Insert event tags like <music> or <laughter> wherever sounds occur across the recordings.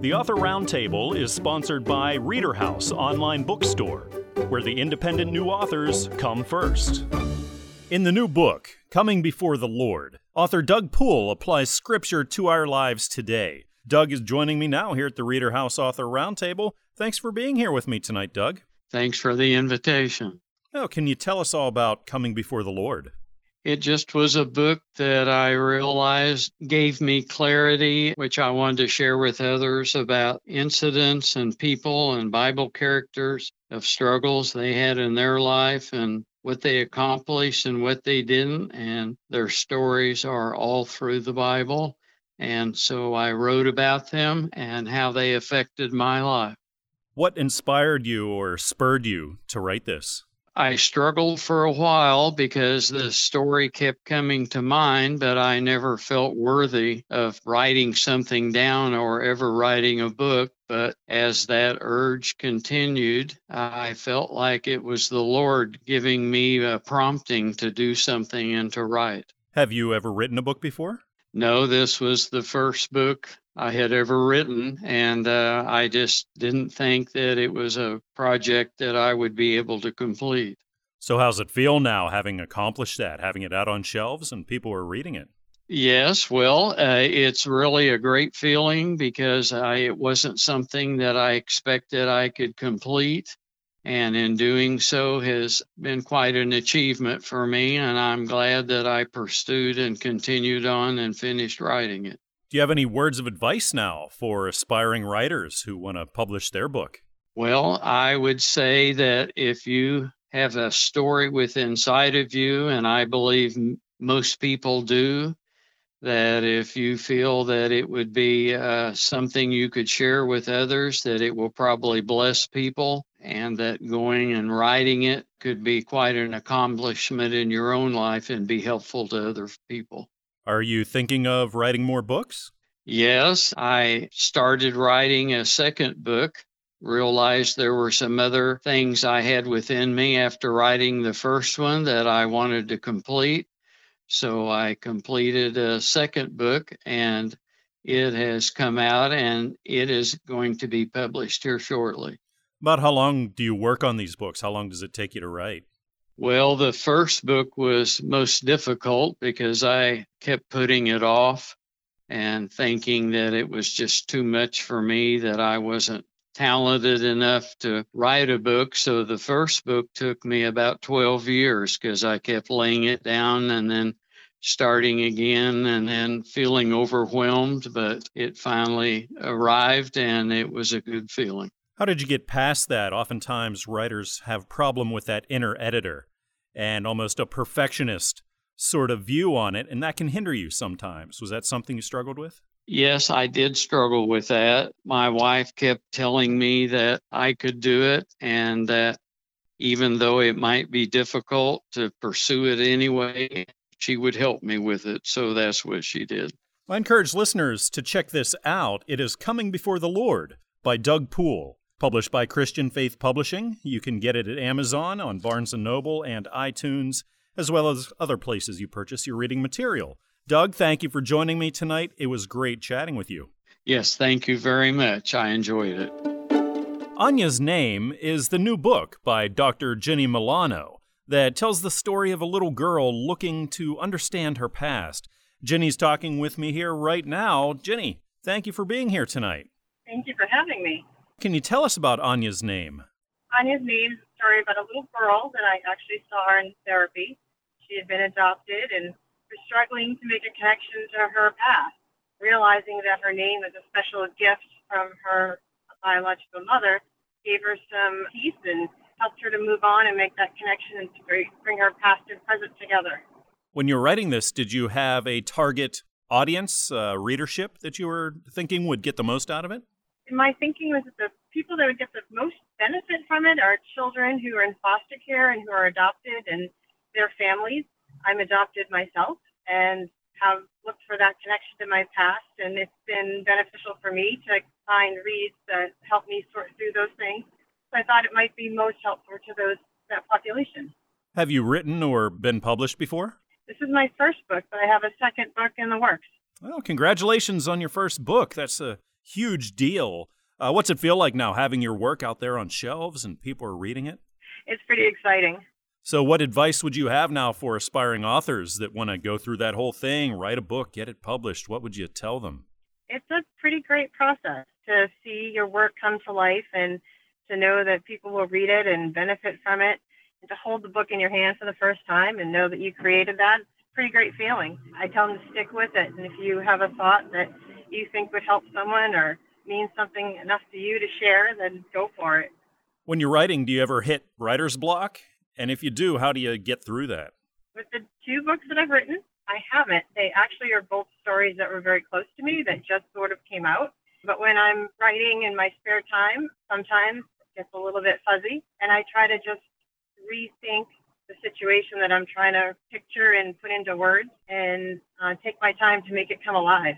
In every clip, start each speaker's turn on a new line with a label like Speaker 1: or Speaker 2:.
Speaker 1: The Author Roundtable is sponsored by Reader House Online Bookstore, where the independent new authors come first. In the new book, Coming Before the Lord, author Doug Poole applies scripture to our lives today. Doug is joining me now here at the Reader House Author Roundtable. Thanks for being here with me tonight, Doug.
Speaker 2: Thanks for the invitation.
Speaker 1: Oh, can you tell us all about Coming Before the Lord?
Speaker 2: It just was a book that I realized gave me clarity, which I wanted to share with others about incidents and people and Bible characters of struggles they had in their life and what they accomplished and what they didn't. And their stories are all through the Bible. And so I wrote about them and how they affected my life.
Speaker 1: What inspired you or spurred you to write this?
Speaker 2: I struggled for a while because the story kept coming to mind, but I never felt worthy of writing something down or ever writing a book. But as that urge continued, I felt like it was the Lord giving me a prompting to do something and to write.
Speaker 1: Have you ever written a book before?
Speaker 2: No, this was the first book I had ever written, and uh, I just didn't think that it was a project that I would be able to complete.
Speaker 1: So, how's it feel now having accomplished that, having it out on shelves and people are reading it?
Speaker 2: Yes, well, uh, it's really a great feeling because I, it wasn't something that I expected I could complete and in doing so has been quite an achievement for me and i'm glad that i pursued and continued on and finished writing it
Speaker 1: do you have any words of advice now for aspiring writers who want to publish their book
Speaker 2: well i would say that if you have a story within inside of you and i believe most people do that if you feel that it would be uh, something you could share with others, that it will probably bless people, and that going and writing it could be quite an accomplishment in your own life and be helpful to other people.
Speaker 1: Are you thinking of writing more books?
Speaker 2: Yes, I started writing a second book. Realized there were some other things I had within me after writing the first one that I wanted to complete. So I completed a second book and it has come out and it is going to be published here shortly.
Speaker 1: About how long do you work on these books? How long does it take you to write?
Speaker 2: Well, the first book was most difficult because I kept putting it off and thinking that it was just too much for me, that I wasn't talented enough to write a book. So the first book took me about 12 years because I kept laying it down and then starting again and then feeling overwhelmed, but it finally arrived and it was a good feeling.
Speaker 1: How did you get past that? Oftentimes writers have problem with that inner editor and almost a perfectionist sort of view on it and that can hinder you sometimes. Was that something you struggled with?
Speaker 2: Yes, I did struggle with that. My wife kept telling me that I could do it and that even though it might be difficult to pursue it anyway, she would help me with it. So that's what she did.
Speaker 1: I encourage listeners to check this out. It is Coming Before the Lord by Doug Poole, published by Christian Faith Publishing. You can get it at Amazon, on Barnes & Noble, and iTunes, as well as other places you purchase your reading material. Doug, thank you for joining me tonight. It was great chatting with you.
Speaker 2: Yes, thank you very much. I enjoyed it.
Speaker 1: Anya's Name is the new book by Dr. Jenny Milano that tells the story of a little girl looking to understand her past. Jenny's talking with me here right now. Jenny, thank you for being here tonight.
Speaker 3: Thank you for having me.
Speaker 1: Can you tell us about Anya's name?
Speaker 3: Anya's name is a story about a little girl that I actually saw in therapy. She had been adopted and was struggling to make a connection to her past, realizing that her name was a special gift from her biological mother, gave her some peace and helped her to move on and make that connection and to bring her past and present together.
Speaker 1: When you were writing this, did you have a target audience, uh, readership that you were thinking would get the most out of it?
Speaker 3: My thinking was that the people that would get the most benefit from it are children who are in foster care and who are adopted and their families. I'm adopted myself and have looked for that connection to my past, and it's been beneficial for me to find reads that help me sort through those things. So I thought it might be most helpful to those that population.
Speaker 1: Have you written or been published before?
Speaker 3: This is my first book, but I have a second book in the works.
Speaker 1: Well, congratulations on your first book. That's a huge deal. Uh, what's it feel like now having your work out there on shelves and people are reading it?
Speaker 3: It's pretty exciting.
Speaker 1: So, what advice would you have now for aspiring authors that want to go through that whole thing, write a book, get it published? What would you tell them?
Speaker 3: It's a pretty great process to see your work come to life and to know that people will read it and benefit from it. And to hold the book in your hand for the first time and know that you created that, it's a pretty great feeling. I tell them to stick with it. And if you have a thought that you think would help someone or mean something enough to you to share, then go for it.
Speaker 1: When you're writing, do you ever hit writer's block? And if you do, how do you get through that?
Speaker 3: With the two books that I've written, I haven't. They actually are both stories that were very close to me that just sort of came out. But when I'm writing in my spare time, sometimes it gets a little bit fuzzy, and I try to just rethink the situation that I'm trying to picture and put into words and uh, take my time to make it come alive.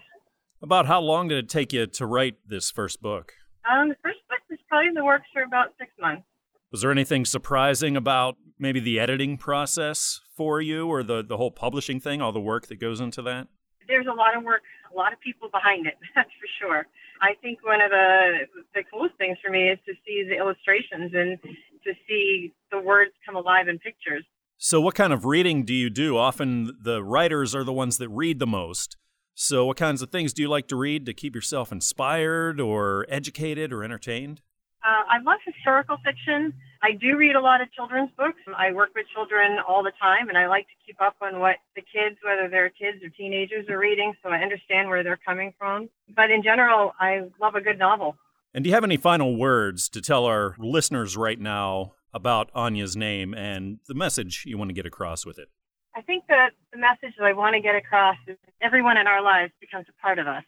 Speaker 1: About how long did it take you to write this first book?
Speaker 3: Um, the first book was probably in the works for about six months.
Speaker 1: Was there anything surprising about maybe the editing process for you or the, the whole publishing thing, all the work that goes into that?
Speaker 3: There's a lot of work, a lot of people behind it, <laughs> that's for sure. I think one of the the coolest things for me is to see the illustrations and to see the words come alive in pictures.
Speaker 1: So, what kind of reading do you do? Often the writers are the ones that read the most. So, what kinds of things do you like to read to keep yourself inspired or educated or entertained?
Speaker 3: Uh, I love historical fiction. I do read a lot of children's books. I work with children all the time, and I like to keep up on what the kids, whether they're kids or teenagers, are reading, so I understand where they're coming from. But in general, I love a good novel.
Speaker 1: And do you have any final words to tell our listeners right now about Anya's name and the message you want to get across with it?
Speaker 3: I think that the message that I want to get across is everyone in our lives becomes a part of us.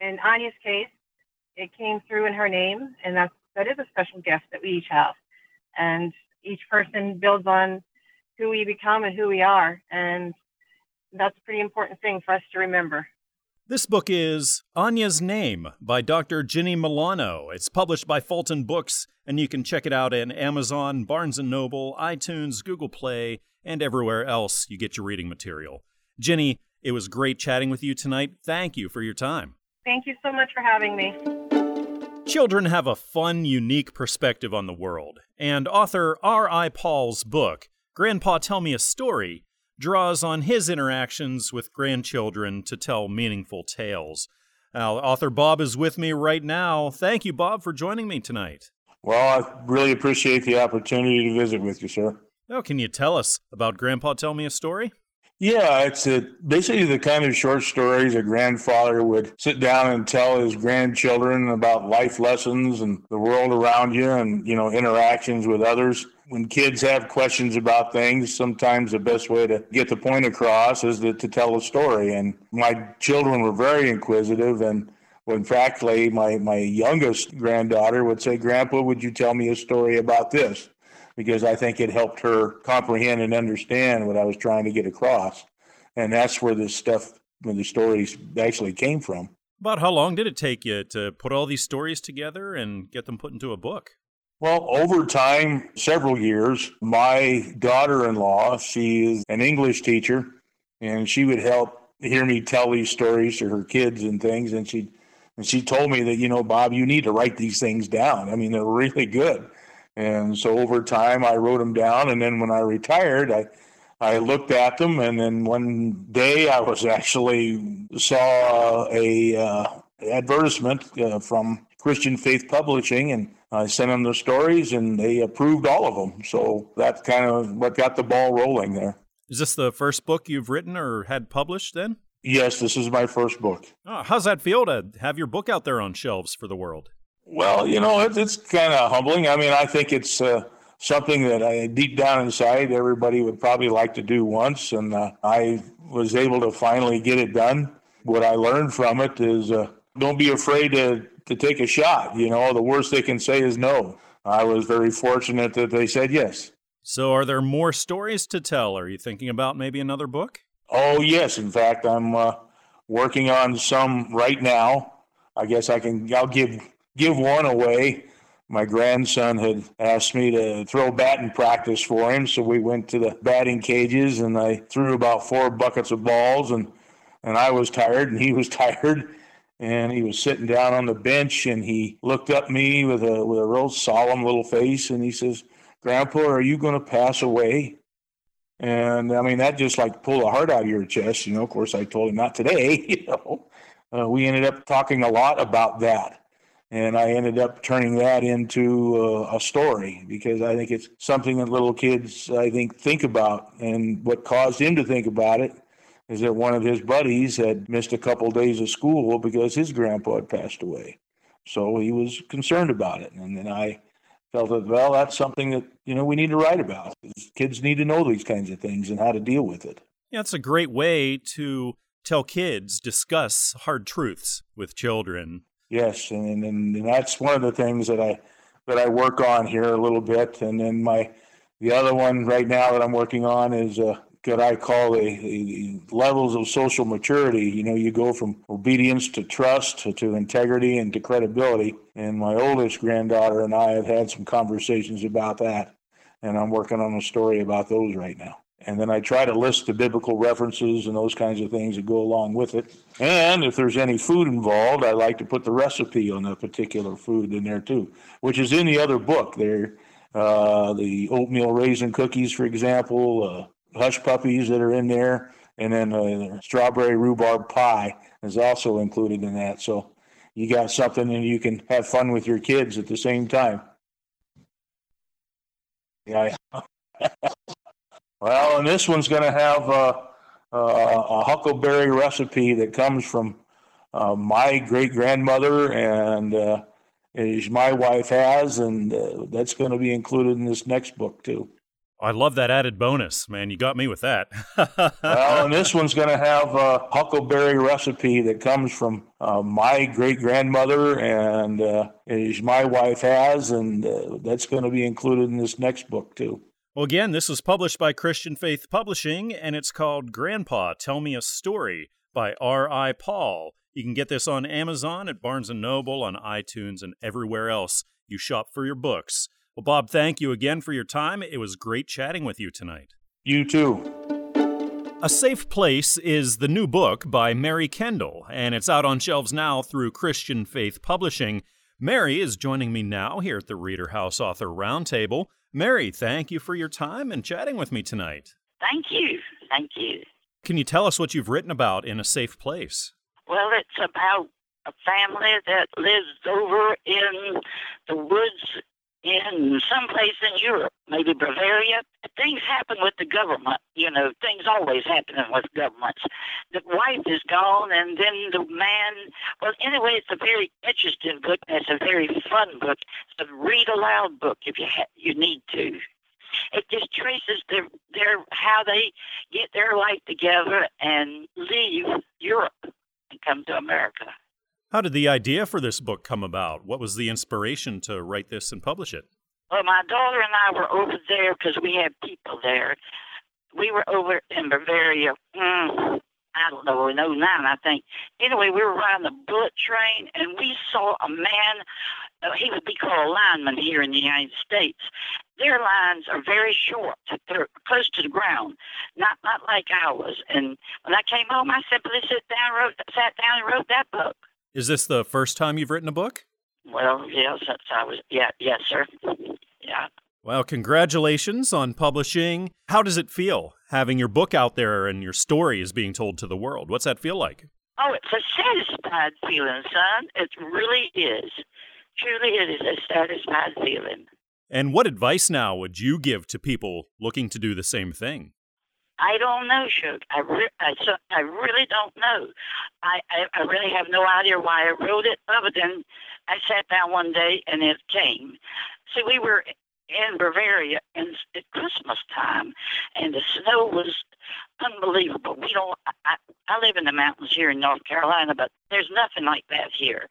Speaker 3: In Anya's case, it came through in her name, and that's that is a special gift that we each have. And each person builds on who we become and who we are. And that's a pretty important thing for us to remember.
Speaker 1: This book is Anya's Name by Dr. Ginny Milano. It's published by Fulton Books, and you can check it out in Amazon, Barnes & Noble, iTunes, Google Play, and everywhere else you get your reading material. Ginny, it was great chatting with you tonight. Thank you for your time.
Speaker 3: Thank you so much for having me.
Speaker 1: Children have a fun, unique perspective on the world, and author R.I. Paul's book, Grandpa Tell Me a Story, draws on his interactions with grandchildren to tell meaningful tales. Now, author Bob is with me right now. Thank you, Bob, for joining me tonight.
Speaker 4: Well, I really appreciate the opportunity to visit with you, sir.
Speaker 1: Oh, can you tell us about Grandpa Tell Me a Story?
Speaker 4: Yeah, it's a, basically the kind of short stories a grandfather would sit down and tell his grandchildren about life lessons and the world around you and, you know, interactions with others. When kids have questions about things, sometimes the best way to get the point across is to, to tell a story. And my children were very inquisitive and when practically my, my youngest granddaughter would say, Grandpa, would you tell me a story about this? because I think it helped her comprehend and understand what I was trying to get across. And that's where this stuff, where the stories actually came from.
Speaker 1: About how long did it take you to put all these stories together and get them put into a book?
Speaker 4: Well, over time, several years, my daughter in law, she is an English teacher, and she would help hear me tell these stories to her kids and things. And she, and she told me that, you know, Bob, you need to write these things down. I mean, they're really good. And so over time, I wrote them down. And then when I retired, I, I looked at them. And then one day I was actually saw a uh, advertisement uh, from Christian Faith Publishing and I sent them the stories and they approved all of them. So that's kind of what got the ball rolling there.
Speaker 1: Is this the first book you've written or had published then?
Speaker 4: Yes, this is my first book.
Speaker 1: Oh, how's that feel to have your book out there on shelves for the world?
Speaker 4: Well, you know, it's, it's kind of humbling. I mean, I think it's uh, something that I, deep down inside, everybody would probably like to do once, and uh, I was able to finally get it done. What I learned from it is uh, don't be afraid to, to take a shot. You know, the worst they can say is no. I was very fortunate that they said yes.
Speaker 1: So, are there more stories to tell? Are you thinking about maybe another book?
Speaker 4: Oh, yes. In fact, I'm uh, working on some right now. I guess I can, I'll give, give one away. My grandson had asked me to throw batting practice for him. So we went to the batting cages and I threw about four buckets of balls and, and I was tired and he was <laughs> tired and he was sitting down on the bench and he looked up me with a with a real solemn little face and he says, "Grandpa, are you going to pass away?" And I mean that just like pulled the heart out of your chest, you know. Of course, I told him not today. <laughs> You know, uh, we ended up talking a lot about that, and I ended up turning that into uh, a story because I think it's something that little kids I think think about, and what caused him to think about it is that one of his buddies had missed a couple of days of school because his grandpa had passed away. So he was concerned about it. And then I felt that, well, that's something that, you know, we need to write about. Kids need to know these kinds of things and how to deal with it.
Speaker 1: Yeah, it's a great way to tell kids, discuss hard truths with children.
Speaker 4: Yes, and, and, and that's one of the things that I that I work on here a little bit. And then my the other one right now that I'm working on is uh, what I call the, the, levels of social maturity. You know, you go from obedience to trust to, to integrity and to credibility. And my oldest granddaughter and I have had some conversations about that. And I'm working on a story about those right now. And then I try to list the biblical references and those kinds of things that go along with it. And if there's any food involved, I like to put the recipe on a particular food in there too, which is in the other book there. Uh, the oatmeal raisin cookies, for example, uh, hush puppies that are in there, and then uh, strawberry rhubarb pie is also included in that. So you got something, and you can have fun with your kids at the same time. Yeah. <laughs> well, and this one's going to have a, a, a, huckleberry recipe that comes from uh, my great grandmother and uh, is my wife has, and uh, that's going to be included in this next book too.
Speaker 1: I love that added bonus, man. You got me with that. <laughs>
Speaker 4: well, and this one's going to have a huckleberry recipe that comes from uh, my great grandmother and uh, is my wife has, and uh, that's going to be included in this next book too.
Speaker 1: Well, again, this was published by Christian Faith Publishing, and it's called Grandpa Tell Me a Story by R.I. Paul. You can get this on Amazon, at Barnes & Noble, on iTunes, and everywhere else you shop for your books. Well, Bob, thank you again for your time. It was great chatting with you tonight.
Speaker 4: You too.
Speaker 1: A Safe Place is the new book by Mary Kendall, and it's out on shelves now through Christian Faith Publishing. Mary is joining me now here at the Reader House Author Roundtable. Mary, thank you for your time and chatting with me tonight.
Speaker 5: Thank you. Thank you.
Speaker 1: Can you tell us what you've written about in A Safe Place?
Speaker 5: Well, it's about a family that lives over in the woods in some place in Europe, maybe Bavaria, things happen with the government. You know, things always happen with governments. The wife is gone, and then the man. Well, anyway, it's a very interesting book. It's a very fun book. It's a read aloud book if you ha- you need to. It just traces their their how they get their life together and leave Europe and come to America.
Speaker 1: How did the idea for this book come about? What was the inspiration to write this and publish it?
Speaker 5: Well, my daughter and I were over there because we had people there. We were over in Bavaria. Mm, I don't know, in 09, I think. Anyway, we were riding the bullet train, and we saw a man. Uh, he would be called a lineman here in the United States. Their lines are very short; they're close to the ground, not not like ours. And when I came home, I simply sat down, wrote, sat down, and wrote that book.
Speaker 1: Is this the first time you've written a book?
Speaker 5: Well, yes, since I was, yeah, yes, sir. Yeah.
Speaker 1: Well, congratulations on publishing. How does it feel having your book out there and your story is being told to the world? What's that feel like?
Speaker 5: Oh, it's a satisfied feeling, son. It really is. Truly, it is a satisfied feeling.
Speaker 1: And what advice now would you give to people looking to do the same thing?
Speaker 5: I don't know, Shook. I, re- I, so, I really don't know. I, I, I really have no idea why I wrote it, other than I sat down one day and it came. See, we were in Bavaria in, at Christmas time, and the snow was unbelievable. We don't. I, I live in the mountains here in North Carolina, but there's nothing like that here.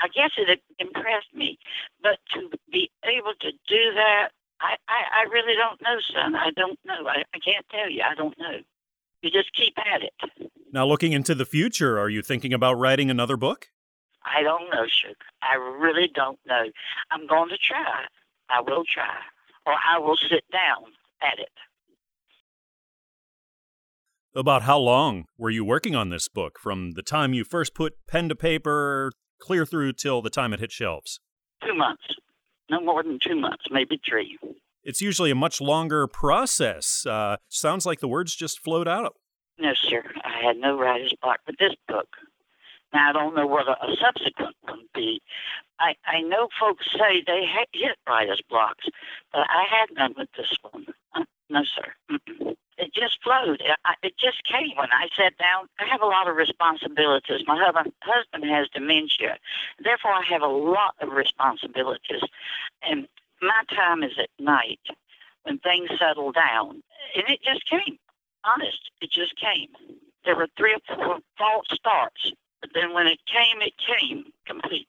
Speaker 5: I guess it impressed me, but to be able to do that, I, I, I really don't know, son. I don't know. I, I can't tell you. I don't know. You just keep at it.
Speaker 1: Now, looking into the future, are you thinking about writing another book?
Speaker 5: I don't know, sugar. I really don't know. I'm going to try. I will try. Or I will sit down at it.
Speaker 1: About how long were you working on this book from the time you first put pen to paper clear through till the time it hit shelves?
Speaker 5: Two months. No more than two months, maybe three.
Speaker 1: It's usually a much longer process. Uh, sounds like the words just flowed out.
Speaker 5: No, sir. I had no writer's block with this book. Now, I don't know what a, a subsequent one be. I, I know folks say they ha- hit writer's blocks, but I had none with this one. Uh, no, sir. It just flowed. It, it just came when I sat down. I have a lot of responsibilities. My husband, husband has dementia. Therefore, I have a lot of responsibilities. And my time is at night when things settle down. And it just came. Honest, it just came. There were three or four false starts, but then when it came, it came complete.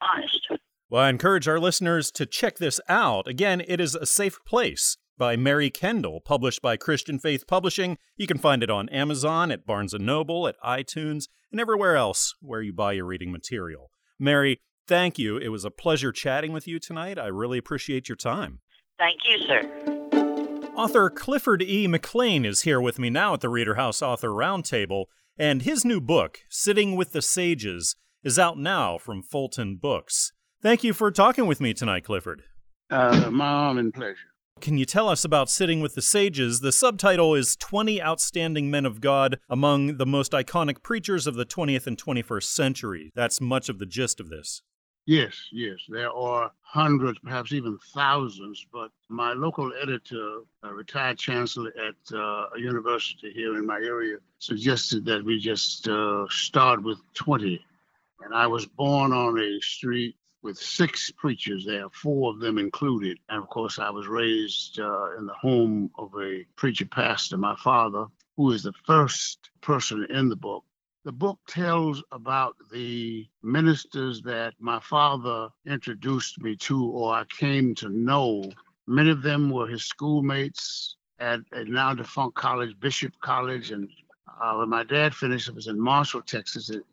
Speaker 5: Honest.
Speaker 1: Well, I encourage our listeners to check this out. Again, it is a safe place by Mary Kendall, published by Christian Faith Publishing. You can find it on Amazon, at Barnes & Noble, at iTunes, and everywhere else where you buy your reading material. Mary, thank you. It was a pleasure chatting with you tonight. I really appreciate your time.
Speaker 5: Thank you, sir.
Speaker 1: Author Clifford E. McLean is here with me now at the Reader House Author Roundtable, and his new book, Sitting with the Sages, is out now from Fulton Books. Thank you for talking with me tonight, Clifford.
Speaker 6: Uh, my honor and pleasure.
Speaker 1: Can you tell us about Sitting with the Sages? The subtitle is 20 Outstanding Men of God Among the Most Iconic Preachers of the 20th and 21st Century. That's much of the gist of this.
Speaker 6: Yes, yes. There are hundreds, perhaps even thousands, but my local editor, a retired chancellor at uh, a university here in my area, suggested that we just uh, start with 20. And I was born on a street with six preachers there, four of them included. And of course, I was raised uh, in the home of a preacher pastor, my father, who is the first person in the book. The book tells about the ministers that my father introduced me to or I came to know. Many of them were his schoolmates at a now defunct college, Bishop College. And uh, when my dad finished, it was in Marshall, Texas. It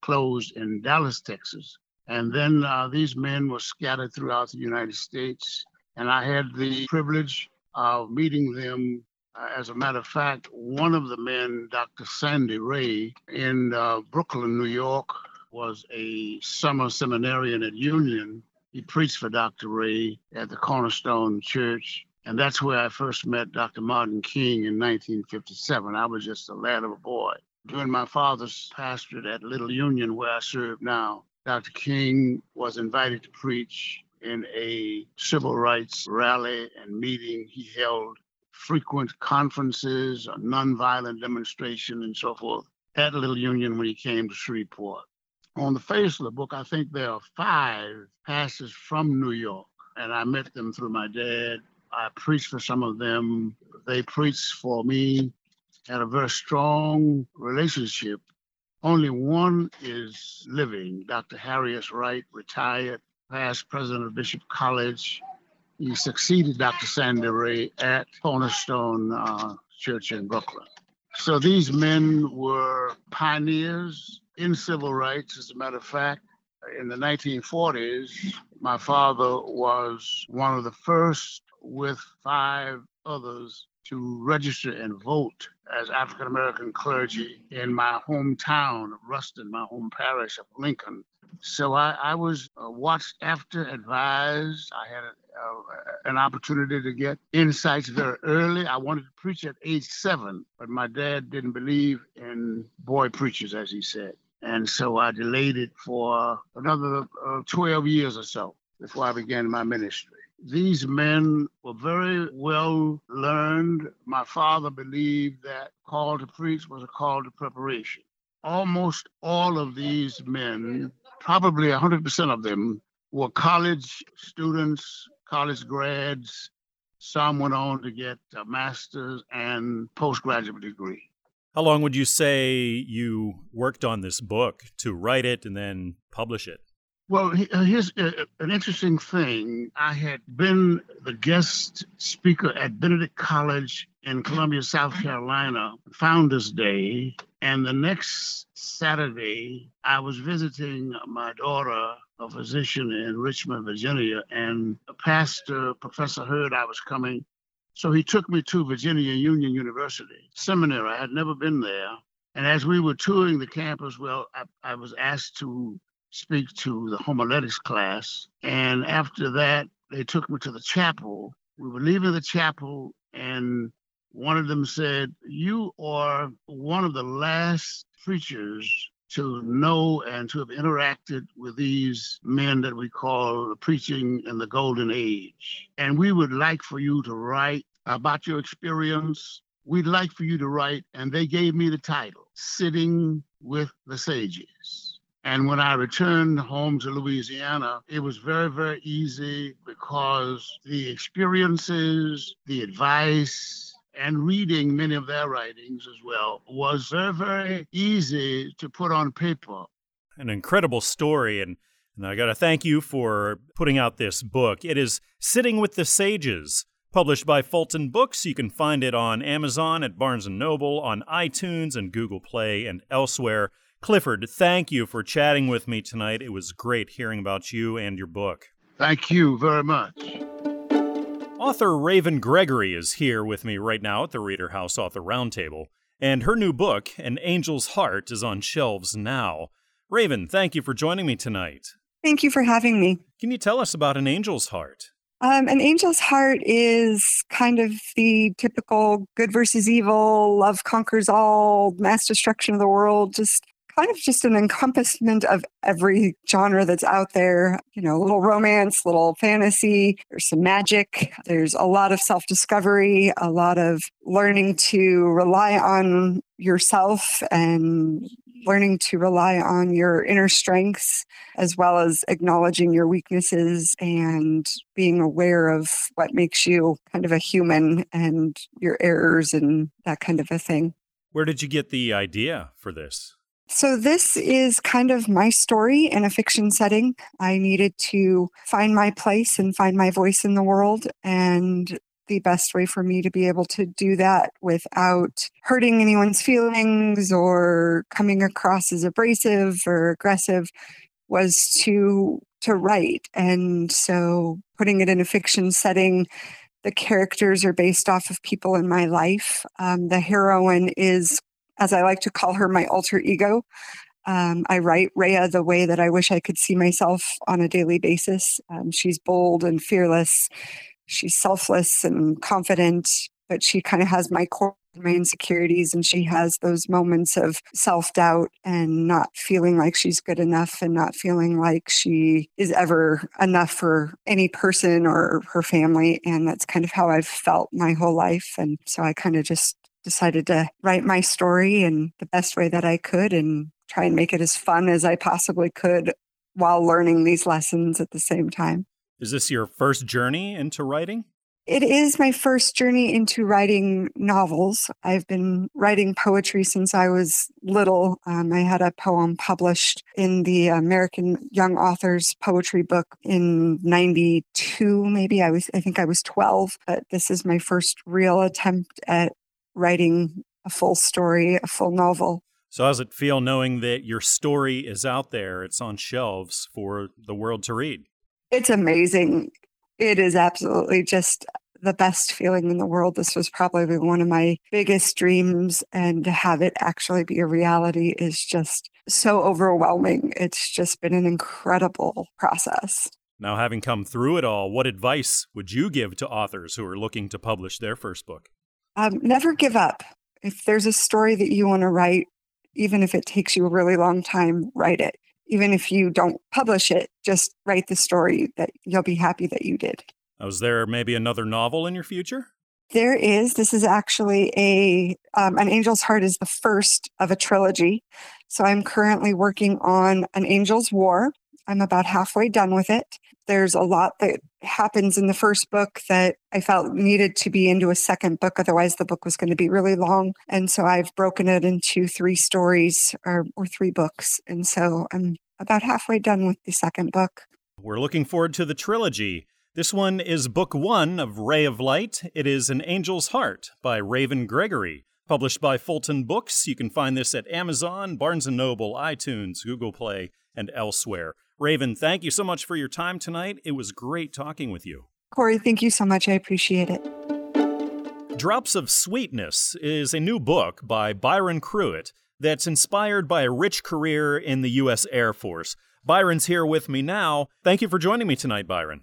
Speaker 6: closed in Dallas, Texas. And then uh, these men were scattered throughout the United States. And I had the privilege of meeting them. Uh, as a matter of fact, one of the men, Dr. Sandy Ray, in uh, Brooklyn, New York, was a summer seminarian at Union. He preached for Dr. Ray at the Cornerstone Church. And that's where I first met Dr. Martin King in 1957. I was just a lad of a boy. During my father's pastorate at Little Union, where I serve now, Dr. King was invited to preach in a civil rights rally and meeting he held frequent conferences, a nonviolent demonstration, and so forth at Little Union when he came to Shreveport. On the face of the book, I think there are five pastors from New York, and I met them through my dad. I preached for some of them. They preached for me, had a very strong relationship only one is living. Dr. Harry S. Wright, retired, past president of Bishop College. He succeeded Dr. Sandy Ray at Cornerstone uh, Church in Brooklyn. So these men were pioneers in civil rights. As a matter of fact, in the 1940s, my father was one of the first with five others to register and vote as African American clergy in my hometown of Ruston, my home parish of Lincoln. So I, I was uh, watched after, advised. I had a, uh, an opportunity to get insights very early. I wanted to preach at age seven, but my dad didn't believe in boy preachers, as he said. And so I delayed it for another uh, 12 years or so before I began my ministry. These men were very well learned. My father believed that call to preach was a call to preparation. Almost all of these men, probably 100% of them, were college students, college grads. Some went on to get a master's and postgraduate degree.
Speaker 1: How long would you say you worked on this book to write it and then publish it?
Speaker 6: Well, uh, here's uh, uh, an interesting thing. I had been the guest speaker at Benedict College in Columbia, South Carolina, Founders Day. And the next Saturday, I was visiting my daughter, a physician in Richmond, Virginia, and a pastor, Professor, heard I was coming. So he took me to Virginia Union University Seminary. I had never been there. And as we were touring the campus, well, I, I was asked to speak to the homiletics class. And after that, they took me to the chapel. We were leaving the chapel, and one of them said, You are one of the last preachers to know and to have interacted with these men that we call preaching in the golden age. And we would like for you to write about your experience. We'd like for you to write, and they gave me the title, Sitting with the Sages. And when I returned home to Louisiana, it was very, very easy because the experiences, the advice, and reading many of their writings as well was very, very easy to put on paper.
Speaker 1: An incredible story. And, and I got to thank you for putting out this book. It is Sitting with the Sages. Published by Fulton Books, you can find it on Amazon, at Barnes & Noble, on iTunes and Google Play, and elsewhere. Clifford, thank you for chatting with me tonight. It was great hearing about you and your book.
Speaker 6: Thank you very much.
Speaker 1: Author Raven Gregory is here with me right now at the Reader House Author Roundtable, and her new book, An Angel's Heart, is on shelves now. Raven, thank you for joining me tonight.
Speaker 7: Thank you for having me.
Speaker 1: Can you tell us about An Angel's Heart?
Speaker 7: Um, an angel's heart is kind of the typical good versus evil, love conquers all, mass destruction of the world, just kind of just an encompassment of every genre that's out there. You know, a little romance, little fantasy, there's some magic, there's a lot of self discovery, a lot of learning to rely on yourself and learning to rely on your inner strengths as well as acknowledging your weaknesses and being aware of what makes you kind of a human and your errors and that kind of a thing.
Speaker 1: Where did you get the idea for this?
Speaker 7: So, this is kind of my story in a fiction setting. I needed to find my place and find my voice in the world. And the best way for me to be able to do that without hurting anyone's feelings or coming across as abrasive or aggressive was to to write and so putting it in a fiction setting the characters are based off of people in my life um, the heroine is as I like to call her, my alter ego. Um, I write Rhea the way that I wish I could see myself on a daily basis. Um, she's bold and fearless. She's selfless and confident, but she kind of has my core, my insecurities, and she has those moments of self doubt and not feeling like she's good enough and not feeling like she is ever enough for any person or her family. And that's kind of how I've felt my whole life. And so I kind of just decided to write my story in the best way that I could and try and make it as fun as I possibly could while learning these lessons at the same time.
Speaker 1: Is this your first journey into writing?
Speaker 7: It is my first journey into writing novels. I've been writing poetry since I was little. Um, I had a poem published in the American Young Authors Poetry Book in 92, maybe. I was I think I was 12, but this is my first real attempt at writing a full story, a full novel.
Speaker 1: So, how's it feel knowing that your story is out there? It's on shelves for the world to read.
Speaker 7: It's amazing. It is absolutely just the best feeling in the world. This was probably one of my biggest dreams, and to have it actually be a reality is just so overwhelming. It's just been an incredible process.
Speaker 1: Now, having come through it all, what advice would you give to authors who are looking to publish their first book?
Speaker 7: Um, never give up. If there's a story that you want to write, even if it takes you a really long time, write it. Even if you don't publish it, just write the story that you'll be happy that you did.
Speaker 1: I was there maybe another novel in your future?
Speaker 7: There is. This is actually a um, an Angel's Heart is the first of a trilogy. So I'm currently working on an Angel's War. I'm about halfway done with it. There's a lot that happens in the first book that I felt needed to be into a second book. Otherwise, the book was going to be really long. And so I've broken it into three stories or, or three books. And so I'm about halfway done with the second book.
Speaker 1: We're looking forward to the trilogy. This one is book one of Ray of Light. It is An Angel's Heart by Raven Gregory, published by Fulton Books. You can find this at Amazon, Barnes & Noble, iTunes, Google Play, and elsewhere. Raven, thank you so much for your time tonight. It was great talking with you.
Speaker 7: Corey, thank you so much. I appreciate it.
Speaker 1: Drops of Sweetness is a new book by Byron Cruitt that's inspired by a rich career in the U.S. Air Force. Byron's here with me now. Thank you for joining me tonight, Byron.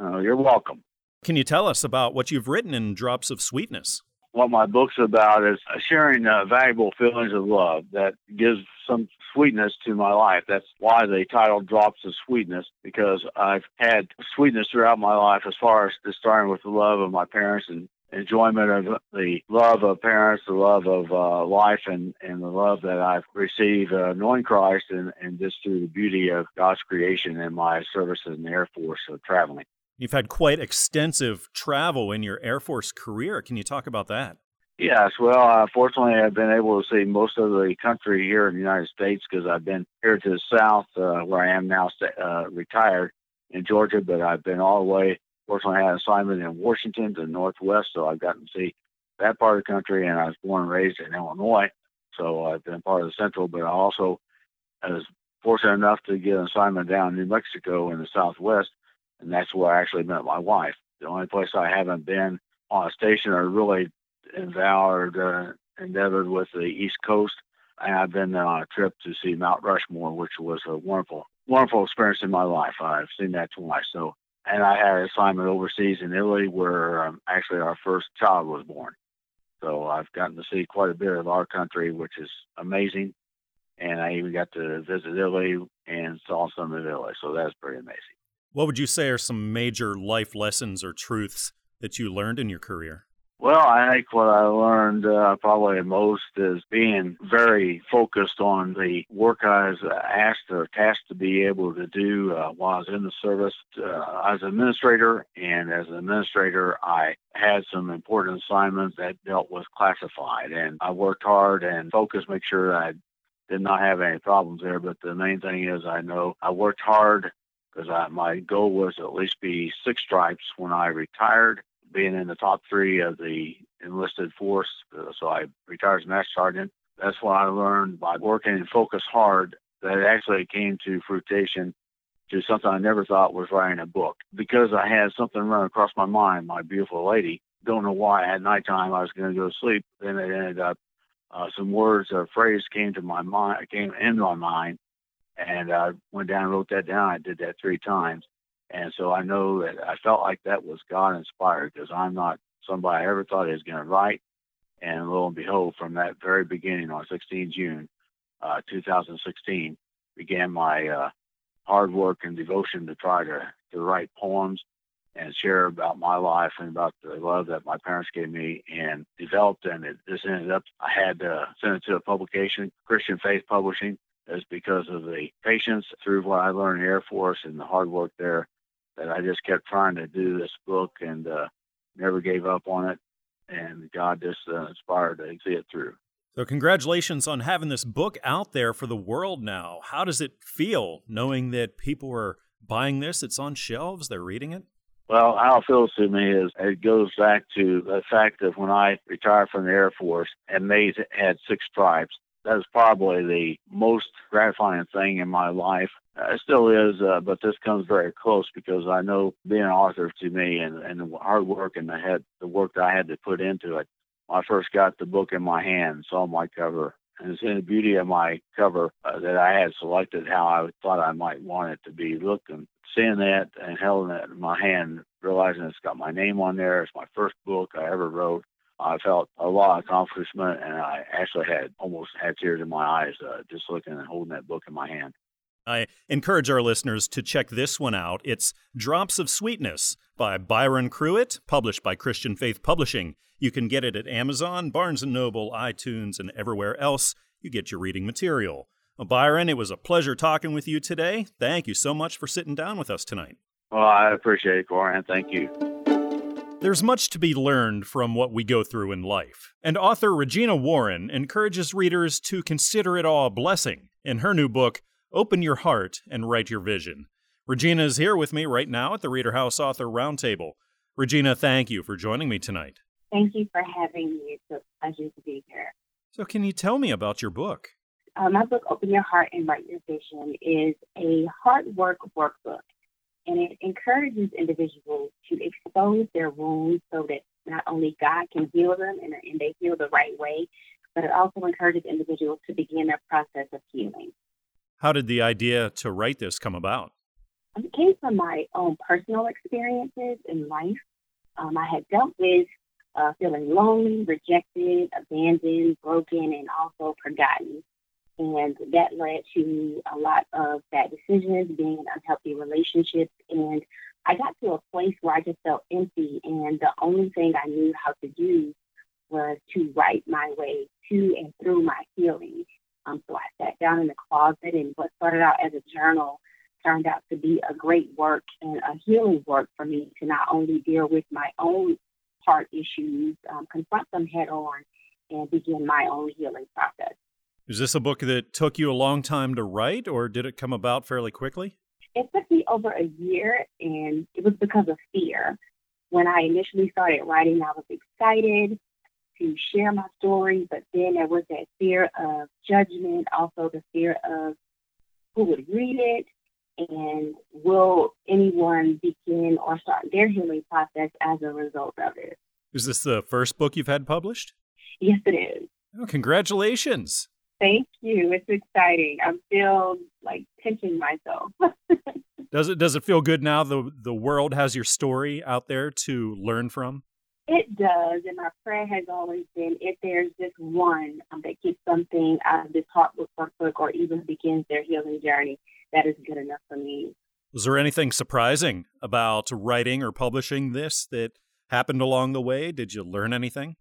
Speaker 8: Oh, you're welcome.
Speaker 1: Can you tell us about what you've written in Drops of Sweetness?
Speaker 8: What my book's about is sharing uh, valuable feelings of love that gives some sweetness to my life. That's why the title Drops of Sweetness, because I've had sweetness throughout my life as far as starting with the love of my parents and enjoyment of the love of parents, the love of uh, life, and, and the love that I've received uh, knowing Christ and, and just through the beauty of God's creation and my services in the Air Force of traveling.
Speaker 1: You've had quite extensive travel in your Air Force career. Can you talk about that?
Speaker 8: Yes, well, uh, fortunately, I've been able to see most of the country here in the United States because I've been here to the south, uh, where I am now, uh, retired in Georgia, but I've been all the way. Fortunately, I had an assignment in Washington to the northwest, so I've gotten to see that part of the country. And I was born and raised in Illinois, so I've been part of the central. But I also was fortunate enough to get an assignment down in New Mexico in the southwest and that's where I actually met my wife. The only place I haven't been on a station or really endeavored uh, endeavored with the East Coast, and I've been on a trip to see Mount Rushmore, which was a wonderful, wonderful experience in my life. I've seen that twice. So, and I had an assignment overseas in Italy where um, actually our first child was born. So I've gotten to see quite a bit of our country, which is amazing. And I even got to visit Italy and saw some of Italy. So that's pretty amazing.
Speaker 1: What would you say are some major life lessons or truths that you learned in your career?
Speaker 8: Well, I think what I learned uh, probably most is being very focused on the work I was asked or tasked to be able to do uh, while I was in the service. Uh, as an administrator, and as an administrator, I had some important assignments that dealt with classified, and I worked hard and focused, make sure I did not have any problems there. But the main thing is, I know I worked hard because my goal was at least be six stripes when I retired, being in the top three of the enlisted force. Uh, so I retired as a master sergeant. That's what I learned by working and focus hard. That actually came to fruition to something I never thought was writing a book because I had something run across my mind. My beautiful lady. Don't know why at nighttime I was going to go to sleep. Then it ended up uh, some words or phrase came to my mind, came into my mind, and I went down and wrote that down. I did that three times. And so I know that I felt like that was God inspired because I'm not somebody I ever thought was going to write. And lo and behold, from that very beginning on 16 June uh, 2016, began my uh, hard work and devotion to try to, to write poems and share about my life and about the love that my parents gave me and developed. And it just ended up, I had to send it to a publication, Christian Faith Publishing, is because of the patience through what I learned in the Air Force and the hard work there that I just kept trying to do this book and uh, never gave up on it. And God just uh, inspired to see it through.
Speaker 1: So, congratulations on having this book out there for the world now. How does it feel knowing that people are buying this? It's on shelves, they're reading it?
Speaker 8: Well, how it feels to me is it goes back to the fact that when I retired from the Air Force and they had six stripes, was probably the most gratifying thing in my life. Uh, it still is, uh, but this comes very close because I know being an author to me and, and the hard work and the had the work that I had to put into it. When I first got the book in my hand, saw my cover, and it's in the beauty of my cover uh, that I had selected how I thought I might want it to be looking. Seeing that and holding it in my hand, realizing it's got my name on there. It's my first book I ever wrote. I felt a lot of accomplishment, and I actually had almost had tears in my eyes uh, just looking and holding that book in my hand.
Speaker 1: I encourage our listeners to check this one out. It's Drops of Sweetness by Byron Cruitt, published by Christian Faith Publishing. You can get it at Amazon, Barnes & Noble, iTunes, and everywhere else you get your reading material. Well, Byron, it was a pleasure talking with you today. Thank you so much for sitting down with us tonight.
Speaker 8: Well, I appreciate it, Corey, and thank you.
Speaker 1: There's much to be learned from what we go through in life, and author Regina Warren encourages readers to consider it all a blessing in her new book, Open Your Heart and Write Your Vision. Regina is here with me right now at the Reader House Author Roundtable. Regina, thank you for joining me tonight.
Speaker 9: Thank you for having me. It's a pleasure to be here.
Speaker 1: So, can you tell me about your book?
Speaker 9: Uh, my book, Open Your Heart and Write Your Vision, is a hard work workbook, and it encourages individuals to expose their wounds so that not only God can heal them and, and they heal the right way, but it also encourages individuals to begin their process of healing.
Speaker 1: How did the idea to write this come about?
Speaker 9: It came from my own personal experiences in life. Um, I had dealt with uh, feeling lonely, rejected, abandoned, broken, and also forgotten. And that led to a lot of bad decisions, being in unhealthy relationships. And I got to a place where I just felt empty. And the only thing I knew how to do was to write my way to and through my healing. Um, so I sat down in the closet, and what started out as a journal turned out to be a great work and a healing work for me to not only deal with my own heart issues, um, confront them head on, and begin my own healing process.
Speaker 1: Is this a book that took you a long time to write, or did it come about fairly quickly?
Speaker 9: It took me over a year, and it was because of fear. When I initially started writing, I was excited to share my story, but then there was that fear of judgment, also the fear of who would read it, and will anyone begin or start their healing process as a result of it.
Speaker 1: Is this the first book you've had published?
Speaker 9: Yes, it is.
Speaker 1: Oh, congratulations.
Speaker 9: Thank you. It's exciting. I'm still like pinching myself. <laughs>
Speaker 1: does it does it feel good now the the world has your story out there to learn from?
Speaker 9: It does, and my prayer has always been if there's just one um, that gets something out of this heart workbook or even begins their healing journey, that is good enough for me.
Speaker 1: Was there anything surprising about writing or publishing this that happened along the way? Did you learn anything?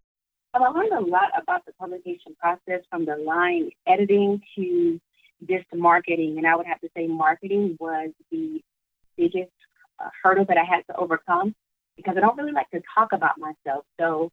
Speaker 9: I learned a lot about the publication process from the line editing to just marketing. And I would have to say marketing was the biggest uh, hurdle that I had to overcome because I don't really like to talk about myself. So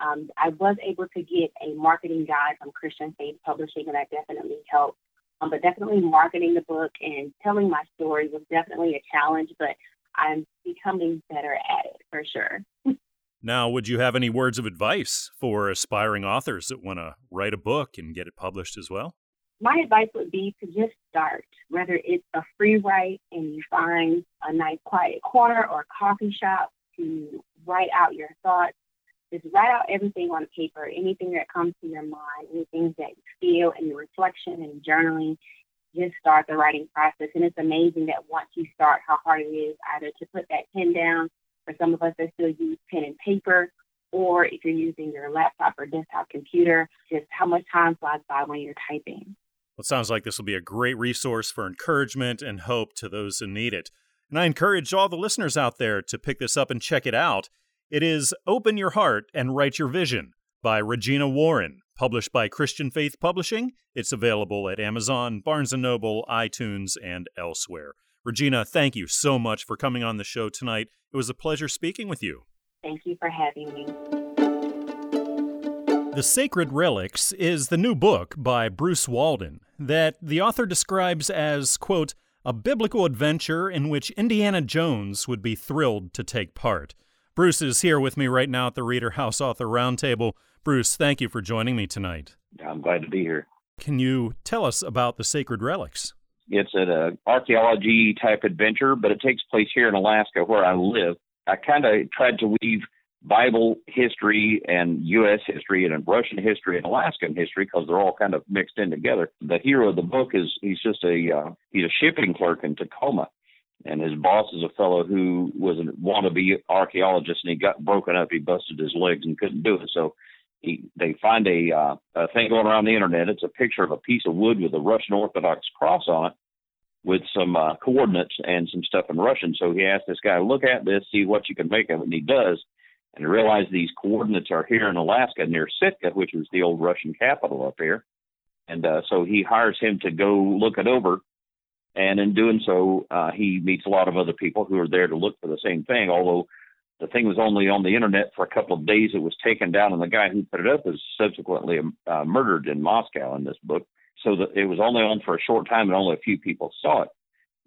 Speaker 9: um, I was able to get a marketing guide from Christian Faith Publishing, and that definitely helped. Um, but definitely marketing the book and telling my story was definitely a challenge, but I'm becoming better at it for sure. <laughs>
Speaker 1: now, would you have any words of advice for aspiring authors that want to write a book and get it published as well?
Speaker 9: My advice would be to just start, whether it's a free write and you find a nice quiet corner or a coffee shop to write out your thoughts just write out everything on paper, anything that comes to your mind, anything that you feel, and your reflection and journaling. Just start the writing process. And it's amazing that once you start, how hard it is either to put that pen down, for some of us that still use pen and paper, or if you're using your laptop or desktop computer, just how much time flies by when you're typing.
Speaker 1: Well, it sounds like this will be a great resource for encouragement and hope to those who need it. And I encourage all the listeners out there to pick this up and check it out. It is Open Your Heart and Write Your Vision by Regina Warren, published by Christian Faith Publishing. It's available at Amazon, Barnes & Noble, iTunes, and elsewhere. Regina, thank you so much for coming on the show tonight. It was a pleasure speaking with you.
Speaker 9: Thank you for having me.
Speaker 1: The Sacred Relics is the new book by Bruce Walden that the author describes as, quote, a biblical adventure in which Indiana Jones would be thrilled to take part. Bruce is here with me right now at the Reader House Author Roundtable. Bruce, thank you for joining me tonight.
Speaker 10: I'm glad to be here.
Speaker 1: Can you tell us about the sacred relics?
Speaker 10: It's an uh, archaeology type adventure, but it takes place here in Alaska where I live. I kind of tried to weave Bible history and U.S. history and Russian history and Alaskan history because they're all kind of mixed in together. The hero of the book is he's just a uh, he's a shipping clerk in Tacoma, and his boss is a fellow who was a wannabe archaeologist, and he got broken up. He busted his legs and couldn't do it. So he, they find a, uh, a thing going around the internet. It's a picture of a piece of wood with a Russian Orthodox cross on it, with some uh, coordinates and some stuff in Russian. So he asked this guy, "Look at this, see what you can make of it." And he does, and realized these coordinates are here in Alaska near Sitka, which was the old Russian capital up here. And uh, so he hires him to go look it over and in doing so, uh, he meets a lot of other people who are there to look for the same thing. Although the thing was only on the internet for a couple of days, it was taken down, and the guy who put it up was subsequently uh, murdered in Moscow in this book. so that it was only on for a short time and only a few people saw it.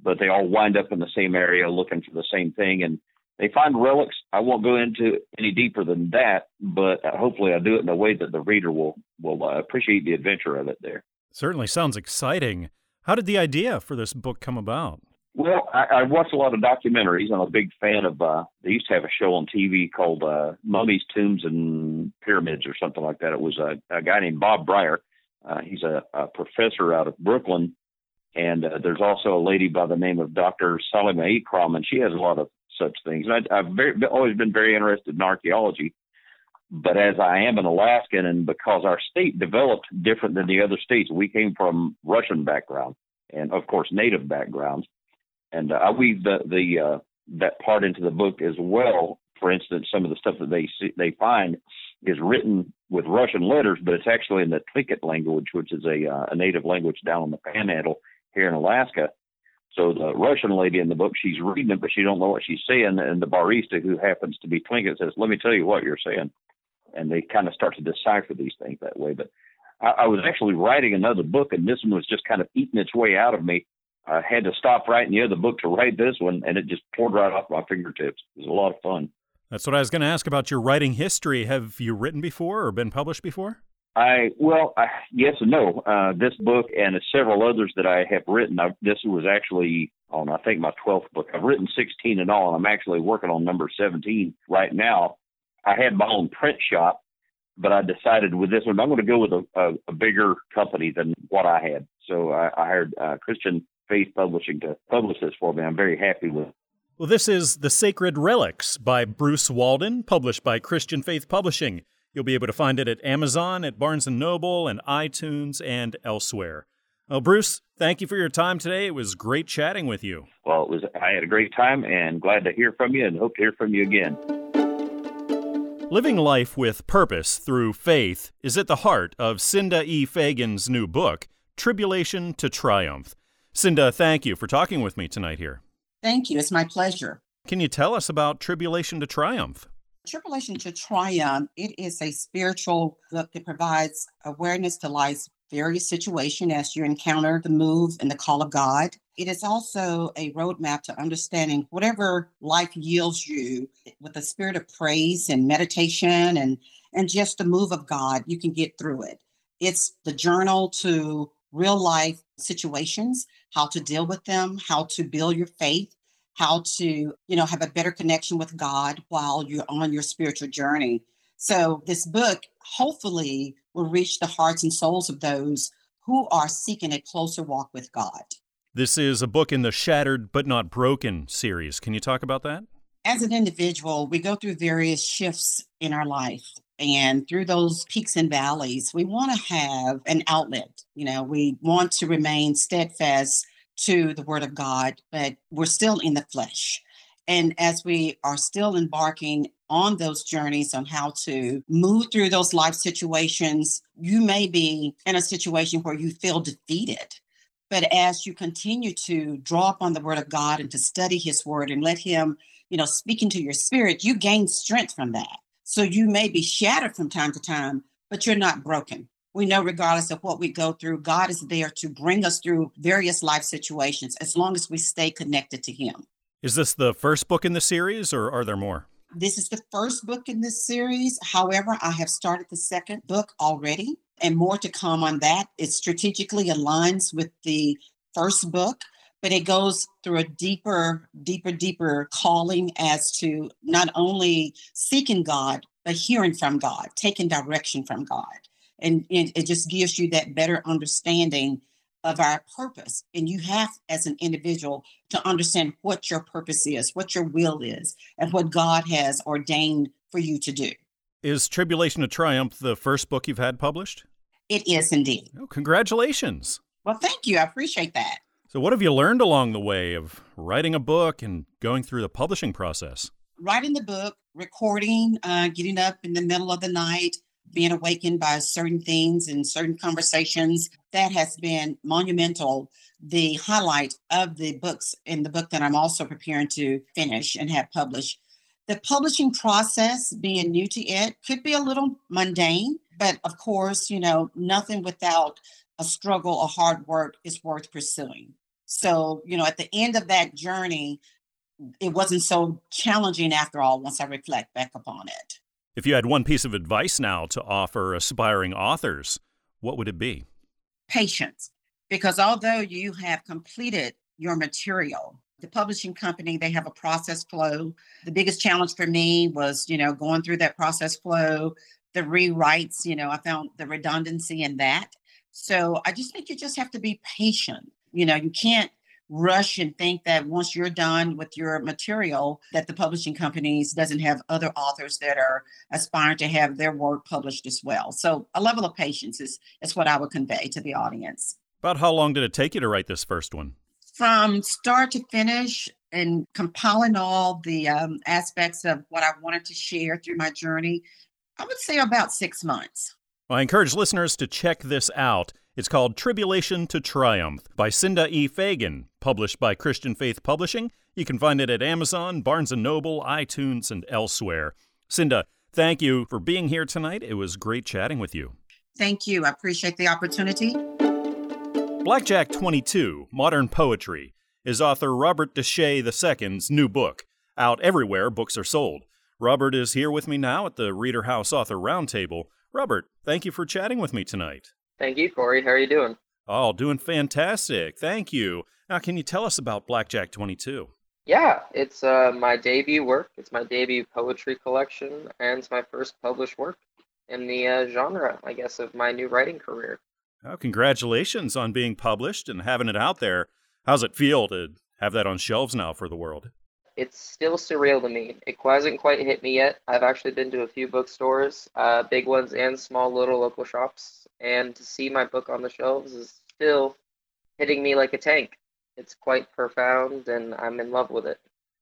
Speaker 10: But they all wind up in the same area looking for the same thing, and they find relics. I won't go into any deeper than that, but hopefully I do it in a way that the reader will will uh, appreciate the adventure of it. There
Speaker 1: certainly sounds exciting. How did the idea for this book come about?
Speaker 10: Well, I, I watch a lot of documentaries. I'm a big fan of. Uh, they used to have a show on TV called uh, Mummies, Tombs, and Pyramids, or something like that. It was a, a guy named Bob Brier. Uh, he's a, a professor out of Brooklyn, and uh, there's also a lady by the name of Dr. Salima Ikram, and she has a lot of such things. And I, I've very, always been very interested in archaeology. But as I am an Alaskan, and because our state developed different than the other states, we came from Russian background and, of course, Native backgrounds and uh, I weave the the uh, that part into the book as well. For instance, some of the stuff that they see, they find is written with Russian letters, but it's actually in the Tlingit language, which is a uh, a native language down on the Panhandle here in Alaska. So the Russian lady in the book, she's reading it, but she don't know what she's saying. And the barista, who happens to be Tlingit, says, "Let me tell you what you're saying," and they kind of start to decipher these things that way. But I, I was actually writing another book, and this one was just kind of eating its way out of me I had to stop writing the other book to write this one, and it just poured right off my fingertips. It was a lot of fun.
Speaker 1: That's what I was going to ask about your writing history. Have you written before or been published before?
Speaker 10: I well, I, yes and no. Uh, this book and several others that I have written. I, this was actually on I think my twelfth book. I've written sixteen in all, and I'm actually working on number seventeen right now. I had my own print shop, but I decided with this one I'm going to go with a, a, a bigger company than what I had. So I, I hired uh, Christian Faith Publishing to publish this for me. I'm very happy with.
Speaker 1: Well, this is The Sacred Relics by Bruce Walden, published by Christian Faith Publishing. You'll be able to find it at Amazon, at Barnes & Noble, and iTunes, and elsewhere. Well, Bruce, thank you for your time today. It was great chatting with you.
Speaker 10: Well, it was. I had a great time and glad to hear from you and hope to hear from you again.
Speaker 1: Living life with purpose through faith is at the heart of Cinda E. Fagan's new book, Tribulation to Triumph. Cinda, thank you for talking with me tonight here.
Speaker 11: Thank you. It's my pleasure.
Speaker 1: Can you tell us about Tribulation to Triumph?
Speaker 11: Tribulation to Triumph, it is a spiritual book that provides awareness to life's various situations as you encounter the move and the call of God. It is also a roadmap to understanding whatever life yields you with a spirit of praise and meditation and and just the move of God, you can get through it. It's the journal to real life situations how to deal with them, how to build your faith, how to, you know, have a better connection with God while you're on your spiritual journey. So this book hopefully will reach the hearts and souls of those who are seeking a closer walk with God.
Speaker 1: This is a book in the Shattered but Not Broken series. Can you talk about that?
Speaker 11: As an individual, we go through various shifts in our life. And through those peaks and valleys, we want to have an outlet. You know, we want to remain steadfast to the word of God, but we're still in the flesh. And as we are still embarking on those journeys on how to move through those life situations, you may be in a situation where you feel defeated. But as you continue to draw upon the word of God and to study his word and let him, you know, speak into your spirit, you gain strength from that. So you may be shattered from time to time, but you're not broken. We know, regardless of what we go through, God is there to bring us through various life situations as long as we stay connected to Him.
Speaker 1: Is this the first book in the series, or are there more?
Speaker 11: This is the first book in this series. However, I have started the second book already, and more to come on that. It strategically aligns with the first book but it goes through a deeper, deeper, deeper calling as to not only seeking God, but hearing from God, taking direction from God. And it, it just gives you that better understanding of our purpose. And you have, as an individual, to understand what your purpose is, what your will is, and what God has ordained for you to do.
Speaker 1: Is Tribulation to Triumph the first book you've had published?
Speaker 11: It is indeed.
Speaker 1: Oh, congratulations.
Speaker 11: Well, thank you. I appreciate that.
Speaker 1: So, what have you learned along the way of writing a book and going through the publishing process?
Speaker 11: Writing the book, recording, uh, getting up in the middle of the night, being awakened by certain things and certain conversations, that has been monumental. The highlight of the books in the book that I'm also preparing to finish and have published. The publishing process, being new to it, could be a little mundane, but of course, you know, nothing without a struggle, a hard work is worth pursuing. So, you know, at the end of that journey, it wasn't so challenging after all once I reflect back upon it.
Speaker 1: If you had one piece of advice now to offer aspiring authors, what would it be?
Speaker 11: Patience. Because although you have completed your material, the publishing company, they have a process flow. The biggest challenge for me was, you know, going through that process flow, the rewrites, you know, I found the redundancy in that. So I just think you just have to be patient. You know, you can't rush and think that once you're done with your material that the publishing companies doesn't have other authors that are aspiring to have their work published as well. So a level of patience is is what i would convey to the audience.
Speaker 1: About how long did it take you to write this first one?
Speaker 11: From start to finish and compiling all the um, aspects of what i wanted to share through my journey i would say about six months.
Speaker 1: Well, i encourage listeners to check this out it's called Tribulation to Triumph by Cinda E. Fagan, published by Christian Faith Publishing. You can find it at Amazon, Barnes & Noble, iTunes, and elsewhere. Cinda, thank you for being here tonight. It was great chatting with you.
Speaker 11: Thank you. I appreciate the opportunity.
Speaker 1: Blackjack 22, Modern Poetry, is author Robert Deshaies II's new book, out everywhere books are sold. Robert is here with me now at the Reader House Author Roundtable. Robert, thank you for chatting with me tonight.
Speaker 12: Thank you, Corey. How are you doing?
Speaker 1: Oh, doing fantastic. Thank you. Now, can you tell us about Blackjack 22?
Speaker 12: Yeah, it's uh, my debut work. It's my debut poetry collection, and it's my first published work in the uh, genre, I guess, of my new writing career.
Speaker 1: Oh, congratulations on being published and having it out there. How's it feel to have that on shelves now for the world?
Speaker 12: It's still surreal to me. It hasn't quite hit me yet. I've actually been to a few bookstores, uh, big ones and small little local shops, and to see my book on the shelves is still hitting me like a tank. It's quite profound, and I'm in love with it.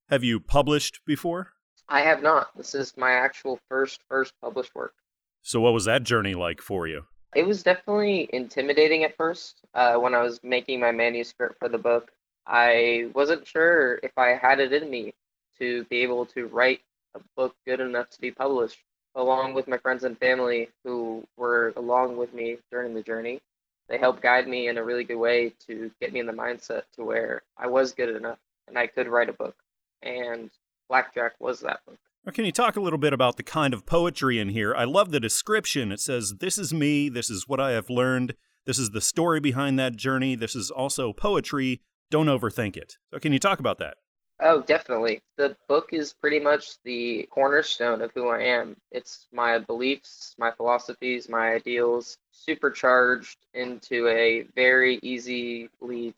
Speaker 1: Have you published before?
Speaker 12: I have not. This is my actual first first published work.
Speaker 1: So, what was that journey like for you?
Speaker 12: It was definitely intimidating at first. Uh, when I was making my manuscript for the book, I wasn't sure if I had it in me to be able to write a book good enough to be published along with my friends and family who were along with me during the journey. They helped guide me in a really good way to get me in the mindset to where I was good enough and I could write a book. And Blackjack was that book.
Speaker 1: Can you talk a little bit about the kind of poetry in here? I love the description. It says, This is me. This is what I have learned. This is the story behind that journey. This is also poetry. Don't overthink it. So, can you talk about that?
Speaker 12: Oh, definitely. The book is pretty much the cornerstone of who I am. It's my beliefs, my philosophies, my ideals, supercharged into a very easily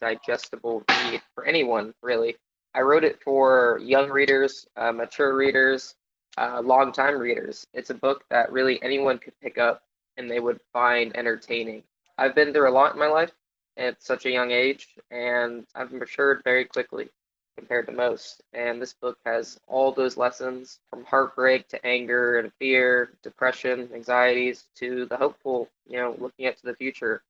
Speaker 12: digestible read for anyone, really. I wrote it for young readers, uh, mature readers, uh, long-time readers. It's a book that really anyone could pick up and they would find entertaining. I've been through a lot in my life at such a young age, and I've matured very quickly compared to most. And this book has all those lessons from heartbreak to anger and fear, depression, anxieties to the hopeful, you know, looking at to the future,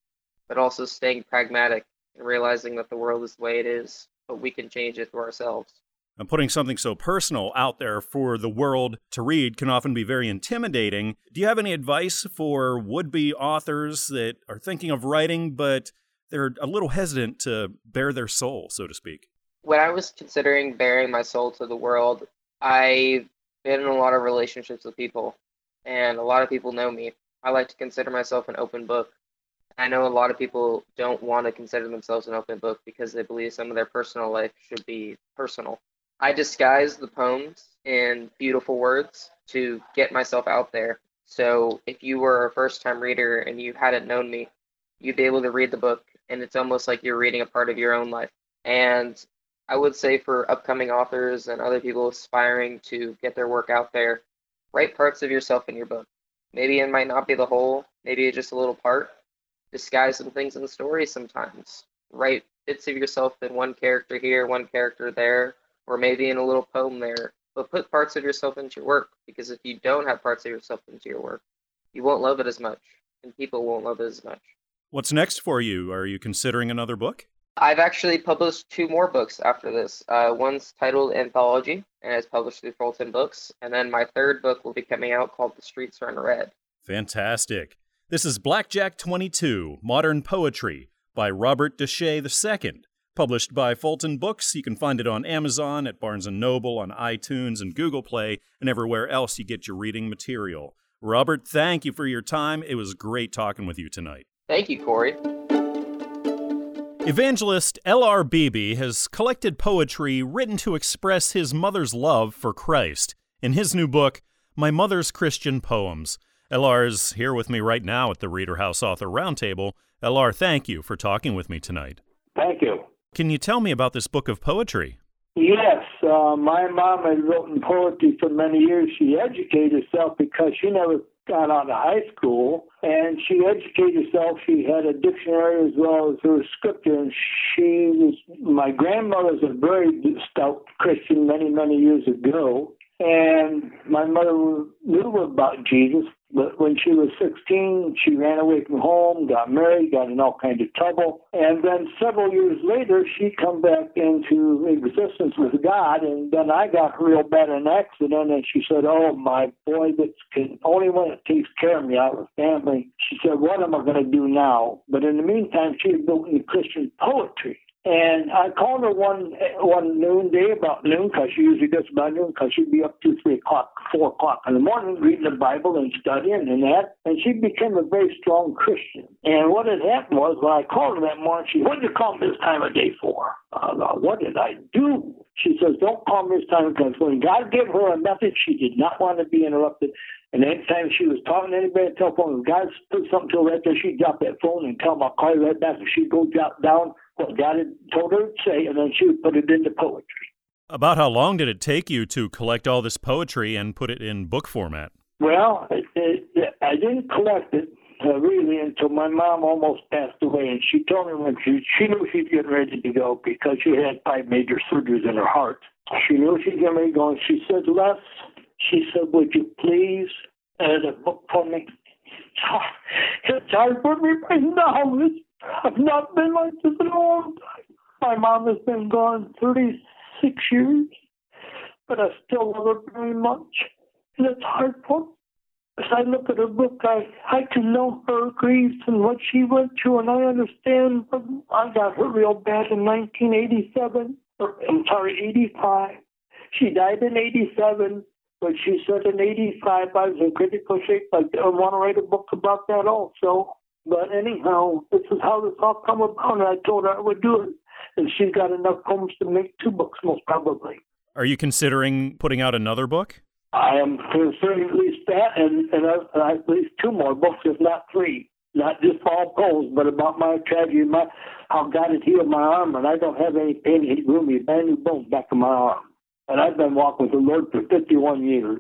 Speaker 12: but also staying pragmatic and realizing that the world is the way it is, but we can change it for ourselves.
Speaker 1: And putting something so personal out there for the world to read can often be very intimidating. Do you have any advice for would be authors that are thinking of writing, but they're a little hesitant to bare their soul, so to speak?
Speaker 12: When I was considering bearing my soul to the world, I've been in a lot of relationships with people, and a lot of people know me. I like to consider myself an open book. I know a lot of people don't want to consider themselves an open book because they believe some of their personal life should be personal. I disguise the poems in beautiful words to get myself out there. So if you were a first time reader and you hadn't known me, you'd be able to read the book and it's almost like you're reading a part of your own life. And I would say for upcoming authors and other people aspiring to get their work out there, write parts of yourself in your book. Maybe it might not be the whole, maybe just a little part. Disguise some things in the story sometimes. Write bits of yourself in one character here, one character there, or maybe in a little poem there. But put parts of yourself into your work because if you don't have parts of yourself into your work, you won't love it as much, and people won't love it as much.
Speaker 1: What's next for you? Are you considering another book?
Speaker 12: I've actually published two more books after this. Uh, one's titled Anthology, and it's published through Fulton Books. And then my third book will be coming out called The Streets Run Red.
Speaker 1: Fantastic. This is Blackjack 22 Modern Poetry by Robert Deshay II, published by Fulton Books. You can find it on Amazon, at Barnes & Noble, on iTunes and Google Play, and everywhere else you get your reading material. Robert, thank you for your time. It was great talking with you tonight.
Speaker 12: Thank you, Corey.
Speaker 1: Evangelist L.R. Beebe has collected poetry written to express his mother's love for Christ. In his new book, My Mother's Christian Poems, L.R. is here with me right now at the Reader House Author Roundtable. L.R., thank you for talking with me tonight.
Speaker 13: Thank you.
Speaker 1: Can you tell me about this book of poetry?
Speaker 13: Yes, uh, my mom had written poetry for many years. She educated herself because she never got out of high school and she educated herself. She had a dictionary as well as her scripture. And she was, my grandmother's a very stout Christian many, many years ago. And my mother knew about Jesus, but when she was 16, she ran away from home, got married, got in all kinds of trouble. And then several years later, she come back into existence with God. And then I got real bad in an accident. And she said, oh, my boy, that's the only one that takes care of me out of family. She said, what am I going to do now? But in the meantime, she had built me Christian poetry. And I called her one one noon day about noon because she usually does about noon because she'd be up to three o'clock, four o'clock in the morning reading the Bible and studying and that. And she became a very strong Christian. And what had happened was when I called her that morning, she, what did you call me this time of day for? Uh, what did I do? She says, don't call me this time because when God gave her a message, she did not want to be interrupted. And anytime she was talking to anybody on the telephone, if God put something to her right there, she'd drop that phone and tell them I'll call you right back. And she'd go jot down what God had told her to say, and then she would put it into poetry.
Speaker 1: About how long did it take you to collect all this poetry and put it in book format?
Speaker 13: Well, it, it, I didn't collect it uh, really until my mom almost passed away, and she told me when she she knew she's getting ready to go because she had five major surgeries in her heart. She knew she's getting ready to go, and she said, "Les," she said, "Would you please add a book for me?" <laughs> It's hard for me right now. It's I've not been like this in a long time. My mom has been gone 36 years, but I still love her very much. And it's hard for me. As I look at her book, I, I can know her grief and what she went through, and I understand. But I got her real bad in 1987, or I'm sorry, 85. She died in 87, but she said in 85 I was in critical shape. I, I want to write a book about that also. But anyhow, this is how this all come about, and I told her I would do it. And she's got enough poems to make two books, most probably.
Speaker 1: Are you considering putting out another book?
Speaker 13: I am considering at least that, and, and uh, at least two more books, if not three. Not just all poems, but about my tragedy, my how God had healed my arm, and I don't have any pain. He grew me a brand new bone back in my arm. And I've been walking with the Lord for 51 years,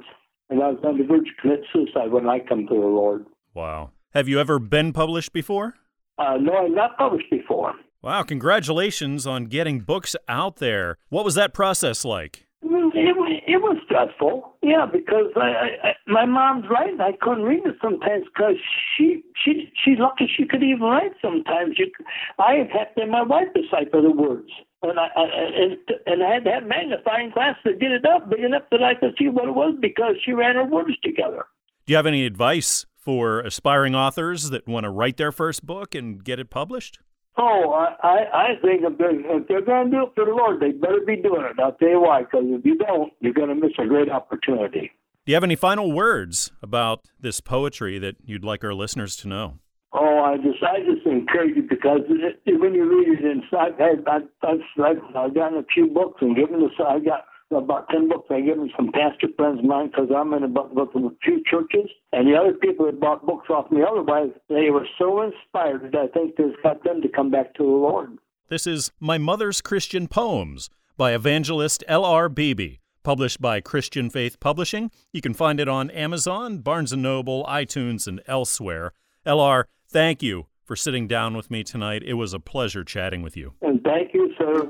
Speaker 13: and I was on the verge to commit suicide when I come to the Lord.
Speaker 1: Wow. Have you ever been published before?
Speaker 13: Uh, no, I've not published before.
Speaker 1: Wow, congratulations on getting books out there. What was that process like?
Speaker 13: Mm, it, it was stressful, yeah, because I, I, my mom's writing. I couldn't read it sometimes because she she she's lucky she could even write sometimes. You, I have had to have my wife decipher the words, and I, I and and I had to have magnifying glass to get it up big enough that I could see what it was because she ran her words together.
Speaker 1: Do you have any advice for aspiring authors that want to write their first book and get it published?
Speaker 13: Oh, I, I think if they're, if they're going to do it for the Lord, they better be doing it. I'll tell you why, because if you don't, you're going to miss a great opportunity.
Speaker 1: Do you have any final words about this poetry that you'd like our listeners to know?
Speaker 13: Oh, I just, I just encourage you because it, when you read it inside, I've, I've, I've, I've gotten a few books and given this, I got about 10 books I give them some pastor friends of mine because I'm in about, about a few churches. And the other people that bought books off me otherwise, they were so inspired that I think this got them to come back to the Lord.
Speaker 1: This is My Mother's Christian Poems by evangelist L.R. Beebe, published by Christian Faith Publishing. You can find it on Amazon, Barnes & Noble, iTunes, and elsewhere. L.R., thank you for sitting down with me tonight. It was a pleasure chatting with you.
Speaker 13: And thank you, sir.